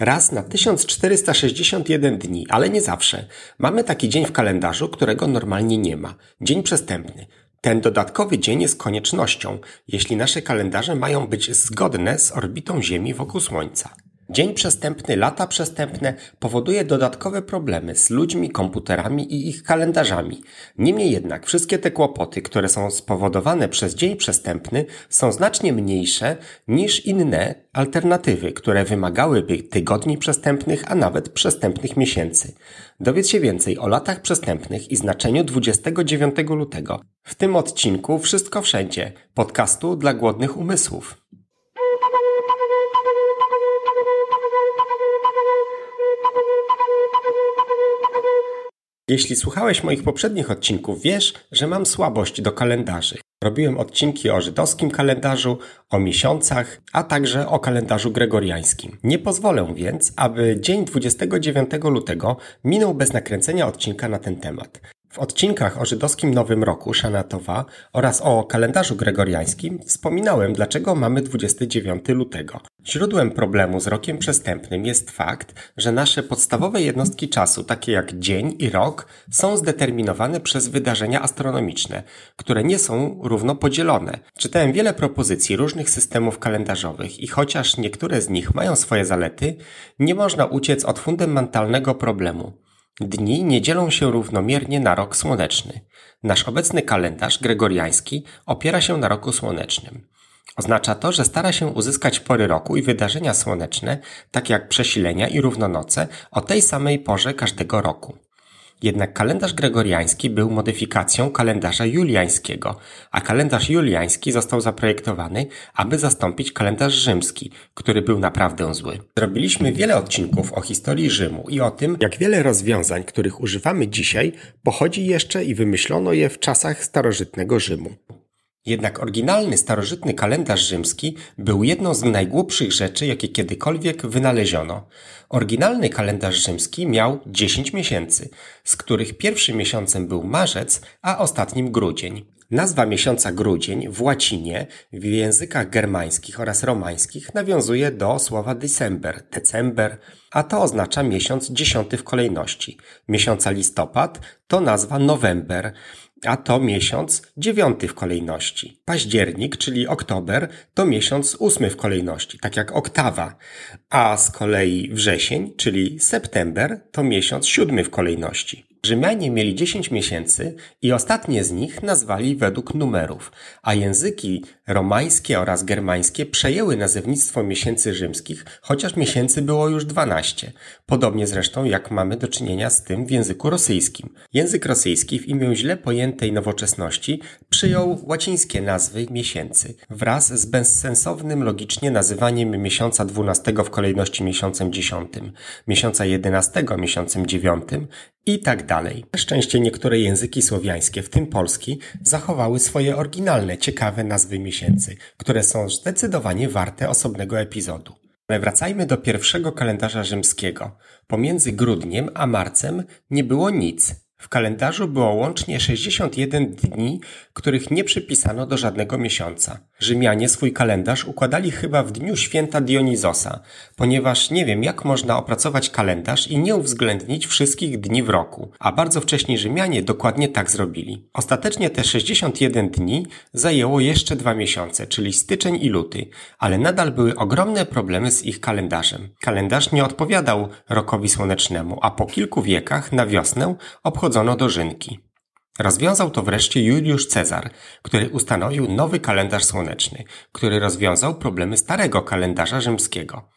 Raz na 1461 dni, ale nie zawsze. Mamy taki dzień w kalendarzu, którego normalnie nie ma. Dzień przestępny. Ten dodatkowy dzień jest koniecznością, jeśli nasze kalendarze mają być zgodne z orbitą Ziemi wokół Słońca. Dzień przestępny, lata przestępne powoduje dodatkowe problemy z ludźmi, komputerami i ich kalendarzami. Niemniej jednak wszystkie te kłopoty, które są spowodowane przez dzień przestępny, są znacznie mniejsze niż inne alternatywy, które wymagałyby tygodni przestępnych, a nawet przestępnych miesięcy. Dowiedz się więcej o latach przestępnych i znaczeniu 29 lutego. W tym odcinku Wszystko Wszędzie, podcastu dla głodnych umysłów. Jeśli słuchałeś moich poprzednich odcinków, wiesz, że mam słabość do kalendarzy. Robiłem odcinki o żydowskim kalendarzu, o miesiącach, a także o kalendarzu gregoriańskim. Nie pozwolę więc, aby dzień 29 lutego minął bez nakręcenia odcinka na ten temat. W odcinkach o żydowskim Nowym Roku Szanatowa oraz o kalendarzu gregoriańskim wspominałem, dlaczego mamy 29 lutego. Źródłem problemu z rokiem przestępnym jest fakt, że nasze podstawowe jednostki czasu, takie jak dzień i rok, są zdeterminowane przez wydarzenia astronomiczne, które nie są równo podzielone. Czytałem wiele propozycji różnych systemów kalendarzowych i chociaż niektóre z nich mają swoje zalety, nie można uciec od fundamentalnego problemu. Dni nie dzielą się równomiernie na rok słoneczny. Nasz obecny kalendarz gregoriański opiera się na roku słonecznym. Oznacza to, że stara się uzyskać pory roku i wydarzenia słoneczne, tak jak przesilenia i równonoce, o tej samej porze każdego roku. Jednak kalendarz gregoriański był modyfikacją kalendarza juliańskiego, a kalendarz juliański został zaprojektowany, aby zastąpić kalendarz rzymski, który był naprawdę zły. Zrobiliśmy wiele odcinków o historii Rzymu i o tym, jak wiele rozwiązań, których używamy dzisiaj, pochodzi jeszcze i wymyślono je w czasach starożytnego Rzymu. Jednak oryginalny starożytny kalendarz rzymski był jedną z najgłupszych rzeczy, jakie kiedykolwiek wynaleziono. Oryginalny kalendarz rzymski miał 10 miesięcy, z których pierwszym miesiącem był marzec, a ostatnim grudzień. Nazwa miesiąca grudzień w łacinie, w językach germańskich oraz romańskich nawiązuje do słowa december, december, a to oznacza miesiąc dziesiąty w kolejności. Miesiąca listopad to nazwa november, a to miesiąc dziewiąty w kolejności. Październik, czyli oktober, to miesiąc ósmy w kolejności, tak jak oktawa, a z kolei wrzesień, czyli september, to miesiąc siódmy w kolejności. Rzymianie mieli 10 miesięcy i ostatnie z nich nazwali według numerów, a języki romańskie oraz germańskie przejęły nazewnictwo miesięcy rzymskich, chociaż miesięcy było już 12. Podobnie zresztą jak mamy do czynienia z tym w języku rosyjskim. Język rosyjski w imię źle pojętej nowoczesności przyjął łacińskie nazwy miesięcy wraz z bezsensownym logicznie nazywaniem miesiąca 12 w kolejności miesiącem 10, miesiąca 11 miesiącem 9 i tak dalej. Na szczęście niektóre języki słowiańskie, w tym polski, zachowały swoje oryginalne, ciekawe nazwy miesięcy, które są zdecydowanie warte osobnego epizodu. Ale wracajmy do pierwszego kalendarza rzymskiego. Pomiędzy grudniem a marcem nie było nic. W kalendarzu było łącznie 61 dni, których nie przypisano do żadnego miesiąca. Rzymianie swój kalendarz układali chyba w dniu święta Dionizosa, ponieważ nie wiem jak można opracować kalendarz i nie uwzględnić wszystkich dni w roku, a bardzo wcześni Rzymianie dokładnie tak zrobili. Ostatecznie te 61 dni zajęło jeszcze dwa miesiące, czyli styczeń i luty, ale nadal były ogromne problemy z ich kalendarzem. Kalendarz nie odpowiadał rokowi słonecznemu, a po kilku wiekach na wiosnę obchodził wchodzono dożynki. Rozwiązał to wreszcie Juliusz Cezar, który ustanowił nowy kalendarz słoneczny, który rozwiązał problemy starego kalendarza rzymskiego.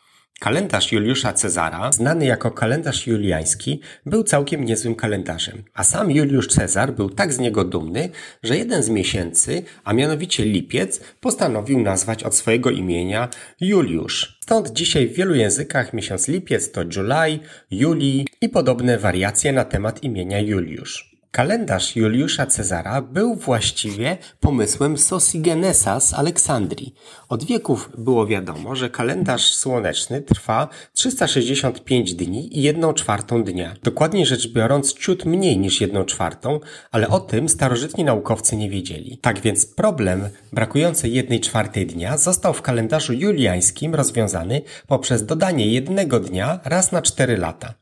Kalendarz Juliusza Cezara, znany jako kalendarz juliański, był całkiem niezłym kalendarzem, a sam Juliusz Cezar był tak z niego dumny, że jeden z miesięcy, a mianowicie lipiec, postanowił nazwać od swojego imienia Juliusz. Stąd dzisiaj w wielu językach miesiąc lipiec to July, Juli i podobne wariacje na temat imienia Juliusz. Kalendarz Juliusza Cezara był właściwie pomysłem Sosigenesa z Aleksandrii. Od wieków było wiadomo, że kalendarz słoneczny trwa 365 dni i 1 czwartą dnia. Dokładniej rzecz biorąc, ciut mniej niż 1 czwartą, ale o tym starożytni naukowcy nie wiedzieli. Tak więc problem brakującej 1 czwartej dnia został w kalendarzu juliańskim rozwiązany poprzez dodanie jednego dnia raz na 4 lata.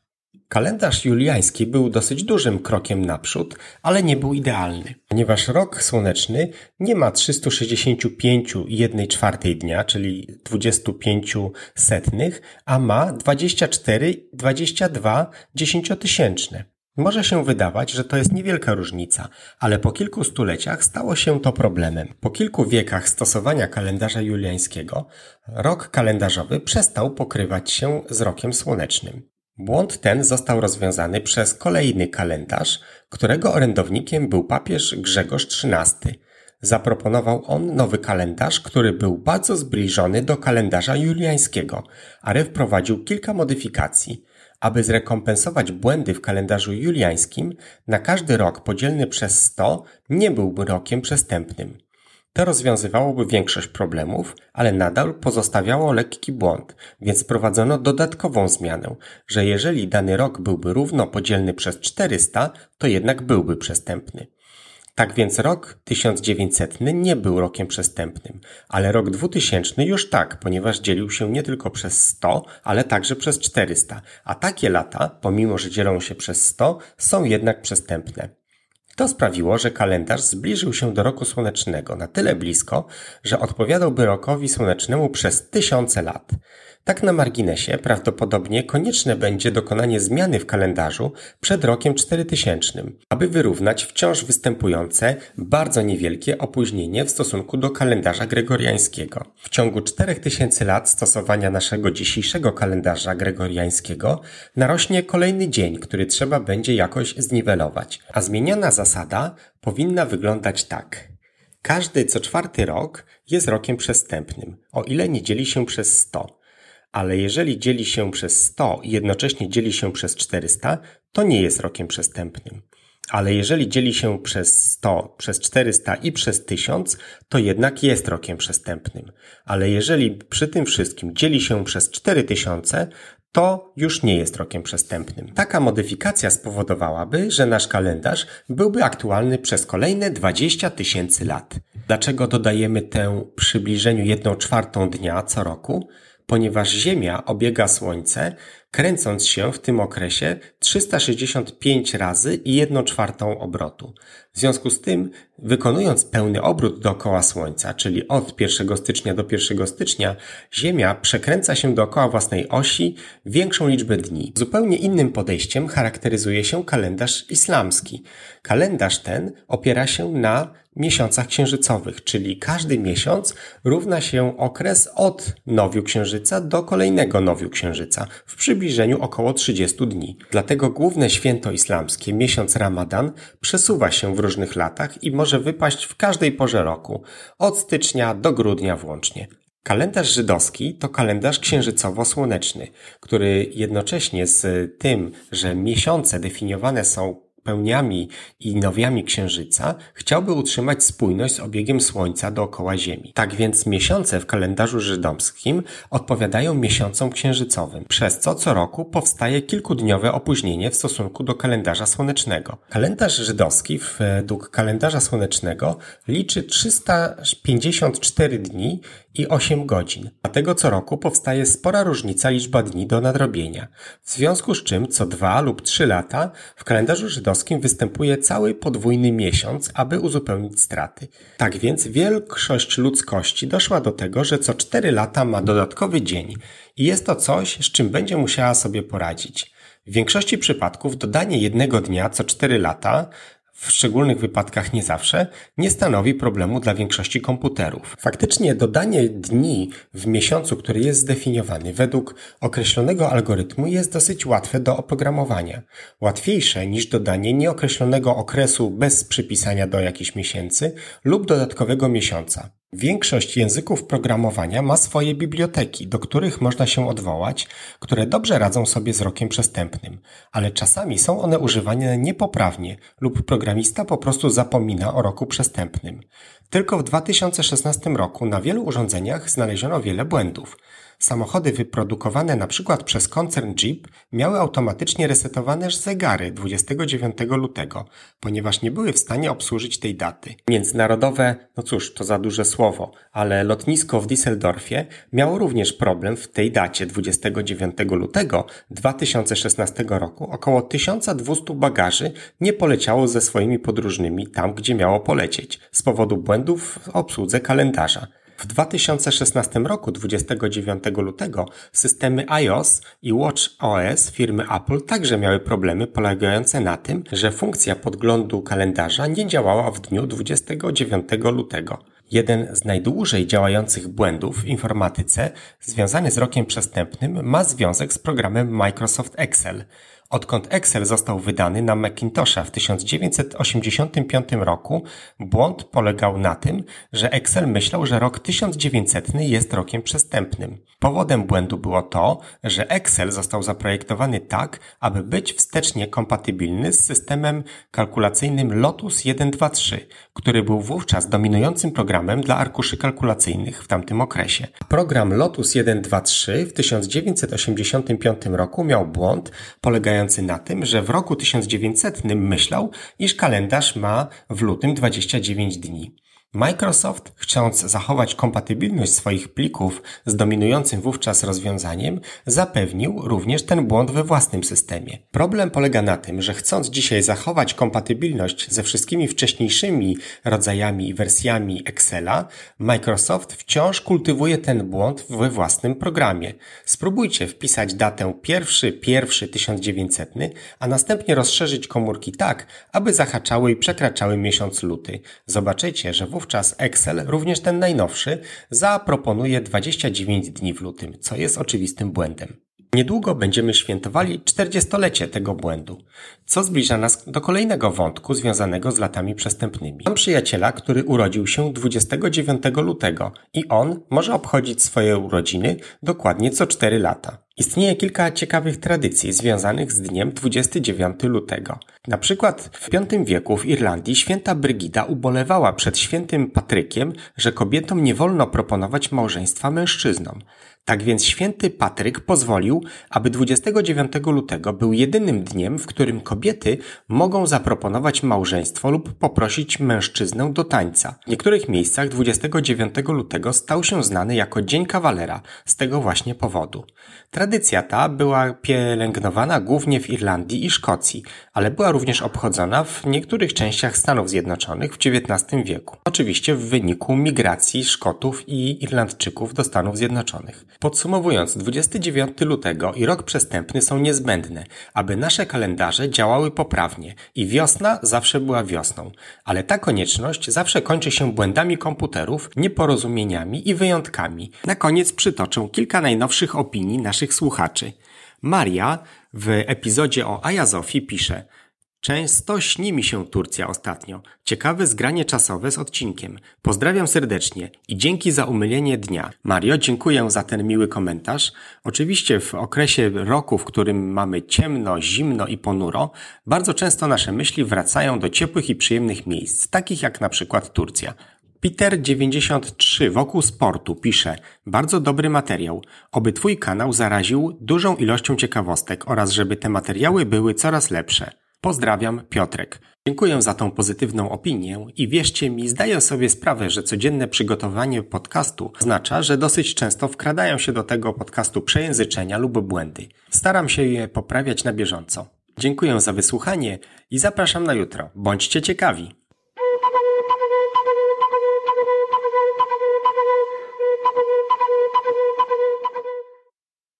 Kalendarz juliański był dosyć dużym krokiem naprzód, ale nie był idealny, ponieważ rok słoneczny nie ma 365 1 czwartej dnia, czyli 25 setnych, a ma 24 22 dziesięciotysięczne. Może się wydawać, że to jest niewielka różnica, ale po kilku stuleciach stało się to problemem. Po kilku wiekach stosowania kalendarza juliańskiego, rok kalendarzowy przestał pokrywać się z rokiem słonecznym. Błąd ten został rozwiązany przez kolejny kalendarz, którego orędownikiem był papież Grzegorz XIII. Zaproponował on nowy kalendarz, który był bardzo zbliżony do kalendarza juliańskiego, ale wprowadził kilka modyfikacji. Aby zrekompensować błędy w kalendarzu juliańskim, na każdy rok podzielny przez 100 nie byłby rokiem przestępnym. To rozwiązywałoby większość problemów, ale nadal pozostawiało lekki błąd, więc wprowadzono dodatkową zmianę, że jeżeli dany rok byłby równo podzielny przez 400, to jednak byłby przestępny. Tak więc rok 1900 nie był rokiem przestępnym, ale rok 2000 już tak, ponieważ dzielił się nie tylko przez 100, ale także przez 400, a takie lata, pomimo że dzielą się przez 100, są jednak przestępne. To sprawiło, że kalendarz zbliżył się do roku słonecznego na tyle blisko, że odpowiadałby rokowi słonecznemu przez tysiące lat. Tak na marginesie prawdopodobnie konieczne będzie dokonanie zmiany w kalendarzu przed rokiem 4000, aby wyrównać wciąż występujące bardzo niewielkie opóźnienie w stosunku do kalendarza gregoriańskiego. W ciągu 4000 lat stosowania naszego dzisiejszego kalendarza gregoriańskiego narośnie kolejny dzień, który trzeba będzie jakoś zniwelować, a zmieniona zasada powinna wyglądać tak. Każdy co czwarty rok jest rokiem przestępnym, o ile nie dzieli się przez 100 ale jeżeli dzieli się przez 100 i jednocześnie dzieli się przez 400, to nie jest rokiem przestępnym. Ale jeżeli dzieli się przez 100, przez 400 i przez 1000, to jednak jest rokiem przestępnym. Ale jeżeli przy tym wszystkim dzieli się przez 4000, to już nie jest rokiem przestępnym. Taka modyfikacja spowodowałaby, że nasz kalendarz byłby aktualny przez kolejne 20 tysięcy lat. Dlaczego dodajemy tę przybliżeniu 1 czwartą dnia co roku? Ponieważ Ziemia obiega Słońce, kręcąc się w tym okresie 365 razy i 1 czwartą obrotu. W związku z tym, wykonując pełny obrót dookoła Słońca, czyli od 1 stycznia do 1 stycznia, Ziemia przekręca się dookoła własnej osi większą liczbę dni. Zupełnie innym podejściem charakteryzuje się kalendarz islamski. Kalendarz ten opiera się na miesiącach księżycowych, czyli każdy miesiąc równa się okres od nowiu księżyca do kolejnego nowiu księżyca w przybliżeniu około 30 dni. Dlatego główne święto islamskie, miesiąc Ramadan, przesuwa się w różnych latach i może wypaść w każdej porze roku, od stycznia do grudnia włącznie. Kalendarz żydowski to kalendarz księżycowo-słoneczny, który jednocześnie z tym, że miesiące definiowane są pełniami i nowiami Księżyca, chciałby utrzymać spójność z obiegiem Słońca dookoła Ziemi. Tak więc miesiące w kalendarzu żydowskim odpowiadają miesiącom księżycowym, przez co co roku powstaje kilkudniowe opóźnienie w stosunku do kalendarza słonecznego. Kalendarz żydowski według kalendarza słonecznego liczy 354 dni i 8 godzin. Dlatego co roku powstaje spora różnica liczba dni do nadrobienia, w związku z czym co dwa lub trzy lata w kalendarzu żydowskim występuje cały podwójny miesiąc, aby uzupełnić straty. Tak więc większość ludzkości doszła do tego, że co cztery lata ma dodatkowy dzień i jest to coś, z czym będzie musiała sobie poradzić. W większości przypadków dodanie jednego dnia co 4 lata w szczególnych wypadkach nie zawsze, nie stanowi problemu dla większości komputerów. Faktycznie dodanie dni w miesiącu, który jest zdefiniowany według określonego algorytmu jest dosyć łatwe do oprogramowania. Łatwiejsze niż dodanie nieokreślonego okresu bez przypisania do jakichś miesięcy lub dodatkowego miesiąca. Większość języków programowania ma swoje biblioteki, do których można się odwołać, które dobrze radzą sobie z rokiem przestępnym, ale czasami są one używane niepoprawnie lub programista po prostu zapomina o roku przestępnym. Tylko w 2016 roku na wielu urządzeniach znaleziono wiele błędów. Samochody wyprodukowane przykład przez koncern Jeep miały automatycznie resetowane zegary 29 lutego, ponieważ nie były w stanie obsłużyć tej daty. Międzynarodowe, no cóż, to za duże słowo, ale lotnisko w Düsseldorfie miało również problem w tej dacie 29 lutego 2016 roku. Około 1200 bagaży nie poleciało ze swoimi podróżnymi tam, gdzie miało polecieć, z powodu błędów w obsłudze kalendarza. W 2016 roku, 29 lutego, systemy iOS i WatchOS firmy Apple także miały problemy polegające na tym, że funkcja podglądu kalendarza nie działała w dniu 29 lutego. Jeden z najdłużej działających błędów w informatyce związany z rokiem przestępnym ma związek z programem Microsoft Excel. Odkąd Excel został wydany na Macintosha w 1985 roku, błąd polegał na tym, że Excel myślał, że rok 1900 jest rokiem przestępnym. Powodem błędu było to, że Excel został zaprojektowany tak, aby być wstecznie kompatybilny z systemem kalkulacyjnym Lotus 123, który był wówczas dominującym programem dla arkuszy kalkulacyjnych w tamtym okresie. Program Lotus 123 w 1985 roku miał błąd polegający polegający na tym, że w roku 1900 myślał, iż kalendarz ma w lutym 29 dni. Microsoft, chcąc zachować kompatybilność swoich plików z dominującym wówczas rozwiązaniem, zapewnił również ten błąd we własnym systemie. Problem polega na tym, że chcąc dzisiaj zachować kompatybilność ze wszystkimi wcześniejszymi rodzajami i wersjami Excela, Microsoft wciąż kultywuje ten błąd we własnym programie. Spróbujcie wpisać datę 1.1.1900, a następnie rozszerzyć komórki tak, aby zahaczały i przekraczały miesiąc luty. Zobaczycie, że wówczas wówczas Excel, również ten najnowszy, zaproponuje 29 dni w lutym, co jest oczywistym błędem. Niedługo będziemy świętowali 40-lecie tego błędu, co zbliża nas do kolejnego wątku związanego z latami przestępnymi. Mam przyjaciela, który urodził się 29 lutego i on może obchodzić swoje urodziny dokładnie co 4 lata. Istnieje kilka ciekawych tradycji związanych z dniem 29 lutego. Na przykład w V wieku w Irlandii święta Brygida ubolewała przed świętym Patrykiem, że kobietom nie wolno proponować małżeństwa mężczyznom. Tak więc święty Patryk pozwolił, aby 29 lutego był jedynym dniem, w którym kobiety mogą zaproponować małżeństwo lub poprosić mężczyznę do tańca. W niektórych miejscach 29 lutego stał się znany jako Dzień Kawalera z tego właśnie powodu. Ta była pielęgnowana głównie w Irlandii i Szkocji, ale była również obchodzona w niektórych częściach Stanów Zjednoczonych w XIX wieku. Oczywiście w wyniku migracji Szkotów i Irlandczyków do Stanów Zjednoczonych. Podsumowując, 29 lutego i rok przestępny są niezbędne, aby nasze kalendarze działały poprawnie i wiosna zawsze była wiosną. Ale ta konieczność zawsze kończy się błędami komputerów, nieporozumieniami i wyjątkami. Na koniec przytoczę kilka najnowszych opinii naszych słuchaczy. Maria w epizodzie o Ayazofii pisze – Często śni mi się Turcja ostatnio. Ciekawe zgranie czasowe z odcinkiem. Pozdrawiam serdecznie i dzięki za umylenie dnia. Mario, dziękuję za ten miły komentarz. Oczywiście w okresie roku, w którym mamy ciemno, zimno i ponuro, bardzo często nasze myśli wracają do ciepłych i przyjemnych miejsc, takich jak na przykład Turcja. Peter93 wokół sportu pisze Bardzo dobry materiał. Oby Twój kanał zaraził dużą ilością ciekawostek oraz żeby te materiały były coraz lepsze. Pozdrawiam, Piotrek. Dziękuję za tą pozytywną opinię i wierzcie mi, zdaję sobie sprawę, że codzienne przygotowanie podcastu oznacza, że dosyć często wkradają się do tego podcastu przejęzyczenia lub błędy. Staram się je poprawiać na bieżąco. Dziękuję za wysłuchanie i zapraszam na jutro. Bądźcie ciekawi.